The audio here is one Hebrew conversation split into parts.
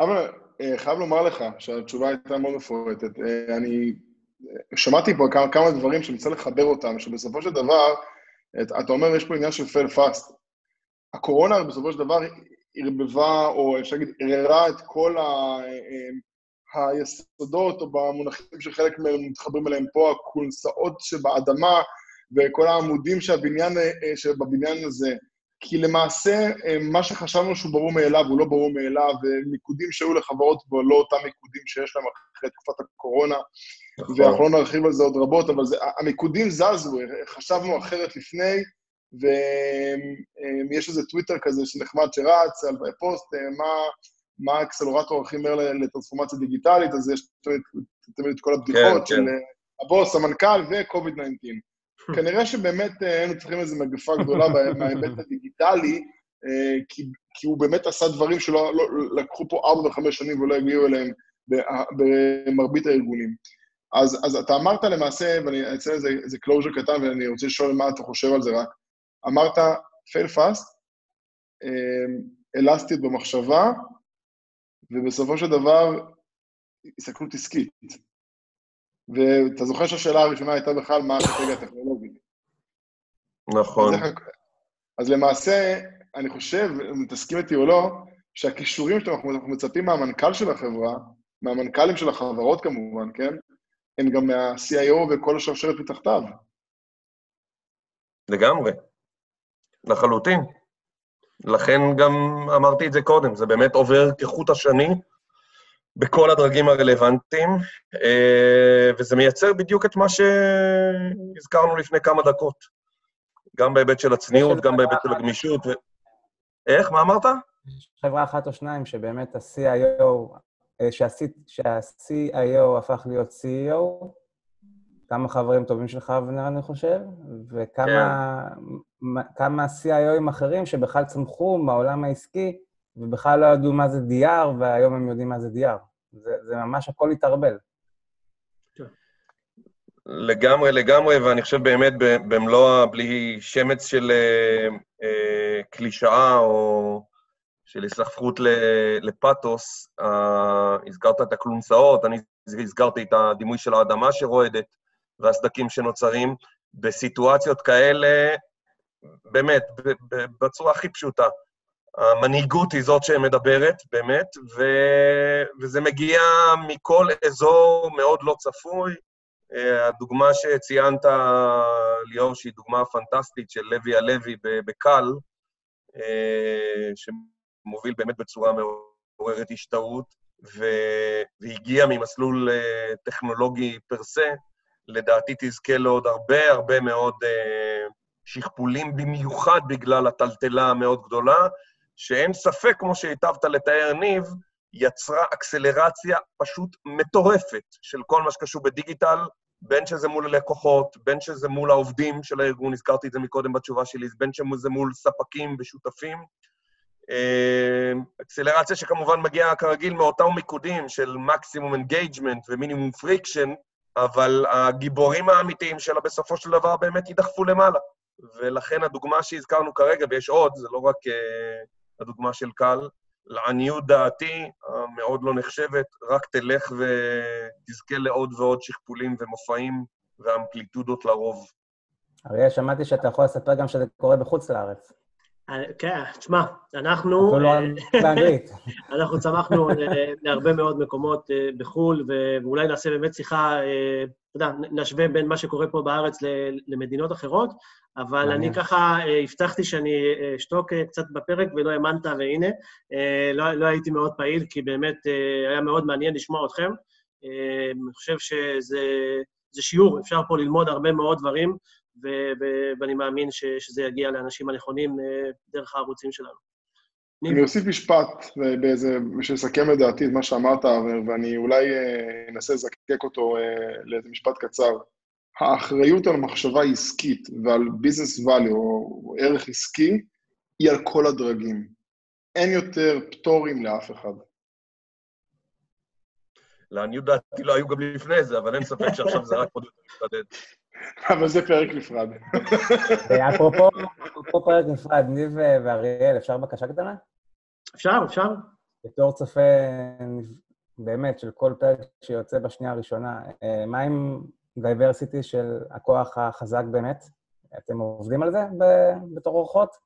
אבל אה, חייב לומר לך שהתשובה הייתה מאוד מפורטת. אה, אני שמעתי פה כמה, כמה דברים שאני רוצה לחבר אותם, שבסופו של דבר, אתה אומר, יש פה עניין של fail fast. הקורונה בסופו של דבר ערבבה, או אפשר להגיד, ערערה את כל ה... היסודות, או במונחים שחלק מהם מתחברים אליהם פה, הכונסאות שבאדמה, וכל העמודים שהבניין, שבבניין הזה. כי למעשה, מה שחשבנו שהוא ברור מאליו, הוא לא ברור מאליו, ומיקודים שהיו לחברות בו לא אותם מיקודים שיש להם אחרי תקופת הקורונה, נכון. ואנחנו לא נרחיב על זה עוד רבות, אבל זה, המיקודים זזו, חשבנו אחרת לפני, ויש איזה טוויטר כזה שנחמד שרץ על פוסט, מה, מה האקסלורטור הכי מהר לטרנספורמציה דיגיטלית, אז יש תמיד את כל הבדיחות כן, של כן. הבוס, המנכ"ל ו-COVID-19. כנראה שבאמת אה, היינו צריכים איזו מגפה גדולה מההיבט הדיגיטלי, אה, כי, כי הוא באמת עשה דברים שלא לא, לקחו פה ארבע וחמש שנים ולא הגיעו אליהם במרבית הארגונים. אז, אז אתה אמרת למעשה, ואני אצא לזה איזה closure קטן, ואני רוצה לשאול מה אתה חושב על זה רק. אמרת, fail fast, אה, אלסטיות במחשבה, ובסופו של דבר, הסתכלות עסקית. ואתה זוכר שהשאלה הראשונה הייתה בכלל מה האסטרטגיה הטכנולוגית. נכון. אז, אז למעשה, אני חושב, אם תסכים איתי או לא, שהכישורים שאנחנו מצפים מהמנכ"ל של החברה, מהמנכ"לים של החברות כמובן, כן? הם גם מה-CIO וכל השרשרת מתחתיו. לגמרי, לחלוטין. לכן גם אמרתי את זה קודם, זה באמת עובר כחוט השני בכל הדרגים הרלוונטיים, אה, וזה מייצר בדיוק את מה שהזכרנו לפני כמה דקות, גם בהיבט של הצניעות, גם בהיבט של הגמישות. ו... איך? מה אמרת? יש חברה אחת או שניים שבאמת ה-CIO, אה, שה-CIO הפך להיות CEO, כמה חברים טובים שלך, אבנר, אני חושב, וכמה כן. CIOים אחרים שבכלל צמחו מהעולם העסקי, ובכלל לא ידעו מה זה DR, והיום הם יודעים מה זה DR. זה, זה ממש הכל התערבל. לגמרי, לגמרי, ואני חושב באמת במלוא, בלי שמץ של אה, אה, קלישאה או של הסלחפות לפתוס, אה, הזכרת את הכלונסאות, אני הזכרתי את הדימוי של האדמה שרועדת והסדקים שנוצרים. בסיטואציות כאלה, באמת, בצורה הכי פשוטה, המנהיגות היא זאת שמדברת, באמת, ו... וזה מגיע מכל אזור מאוד לא צפוי. אה, הדוגמה שציינת, ליאור, שהיא דוגמה פנטסטית של לוי הלוי בקל, אה, שמוביל באמת בצורה מעוררת השתאות, והגיע ממסלול אה, טכנולוגי פר סה, לדעתי תזכה לעוד הרבה הרבה מאוד שכפולים, במיוחד בגלל הטלטלה המאוד גדולה, שאין ספק, כמו שהיטבת לתאר, ניב, יצרה אקסלרציה פשוט מטורפת של כל מה שקשור בדיגיטל, בין שזה מול הלקוחות, בין שזה מול העובדים של הארגון, הזכרתי את זה מקודם בתשובה שלי, בין שזה מול ספקים ושותפים. אה, אקסלרציה שכמובן מגיעה כרגיל מאותם מיקודים של מקסימום engagement ומינימום friction, אבל הגיבורים האמיתיים שלה בסופו של דבר באמת יידחפו למעלה. ולכן הדוגמה שהזכרנו כרגע, ויש עוד, זה לא רק uh, הדוגמה של קל, לעניות דעתי, המאוד לא נחשבת, רק תלך ותזכה לעוד ועוד שכפולים ומופעים ואמפליטודות לרוב. אריה, שמעתי שאתה יכול לספר גם שזה קורה בחוץ לארץ. כן, תשמע, אנחנו... לא באנגלית. אנחנו צמחנו להרבה מאוד מקומות אה, בחו"ל, ואולי נעשה באמת שיחה, אה, אתה יודע, נשווה בין מה שקורה פה בארץ למדינות אחרות, אבל אני ככה אה, הבטחתי שאני אשתוק קצת בפרק ולא האמנת, והנה, לא, לא הייתי מאוד פעיל, כי באמת היה מאוד מעניין לשמוע אתכם. אני חושב שזה שיעור, אפשר פה ללמוד הרבה מאוד דברים. ואני מאמין שזה יגיע לאנשים הנכונים אה, דרך הערוצים שלנו. אני אוסיף משפט באיזה, בשביל לסכם את דעתי את מה שאמרת, ואני אולי אה, אנסה לזקק אותו אה, לאיזה משפט קצר. האחריות על מחשבה עסקית ועל ביזנס value, או ערך עסקי, היא על כל הדרגים. אין יותר פטורים לאף אחד. לעניות דעתי לא היו גם לפני זה, אבל אין ספק שעכשיו זה רק עוד יותר מתחדד. אבל זה פרק נפרד. אפרופו פרק נפרד, ניב ואריאל, אפשר בקשה קטנה? אפשר, אפשר. בתור צופה באמת של כל פרק שיוצא בשנייה הראשונה, אה, מה עם diversity של הכוח החזק באמת? אתם עובדים על זה בתור אורחות?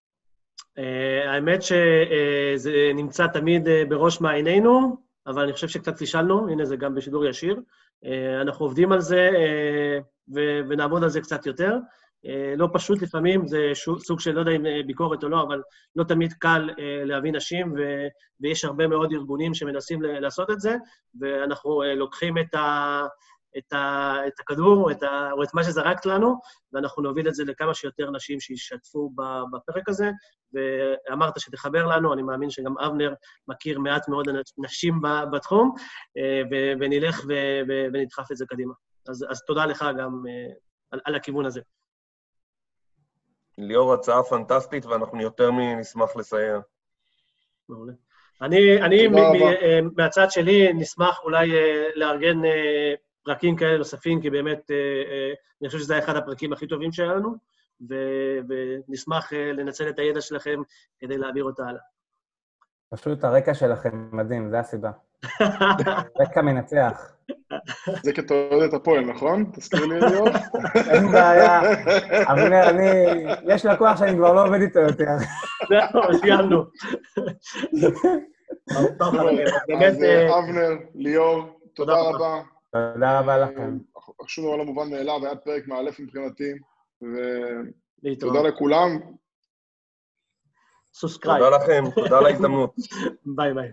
אה, האמת שזה נמצא תמיד בראש מעיינינו, אבל אני חושב שקצת פישלנו, הנה זה גם בשידור ישיר. אנחנו עובדים על זה ונעבוד על זה קצת יותר. אה, לא פשוט לפעמים, זה סוג של, לא יודע אם אה, ביקורת או לא, אבל לא תמיד קל אה, להביא נשים, ויש הרבה מאוד ארגונים שמנסים לעשות את זה, ואנחנו לוקחים את, ה, את, ה, את הכדור את ה, או את מה שזרקת לנו, ואנחנו נוביל את זה לכמה שיותר נשים שישתפו בפרק הזה. ואמרת שתחבר לנו, אני מאמין שגם אבנר מכיר מעט מאוד נשים בתחום, ונלך ונדחף את זה קדימה. אז, אז תודה לך גם על, על הכיוון הזה. ליאור, הצעה פנטסטית, ואנחנו יותר מנשמח לסייע. מעולה. אני, אני אה, מהצד שלי נשמח אולי אה, לארגן אה, פרקים כאלה נוספים, כי באמת, אני חושב שזה אחד הפרקים הכי טובים שלנו, ונשמח לנצל את הידע שלכם כדי להעביר אותה הלאה. פשוט הרקע שלכם מדהים, זה הסיבה. רקע מנצח. זה כי אתה אוהד את הפועל, נכון? תזכיר לי, ליאור. אין בעיה. אבנר, אני... יש לקוח שאני כבר לא עובד איתו יותר. זהו, סיימנו. אז אה, אבנר, ליאור, תודה רבה. תודה רבה לכם. שום דבר לא מובן מאליו, היה פרק מאלף מבחינתי, ותודה לכולם. Subscribe. תודה לכם, תודה על ההזדמנות. ביי ביי.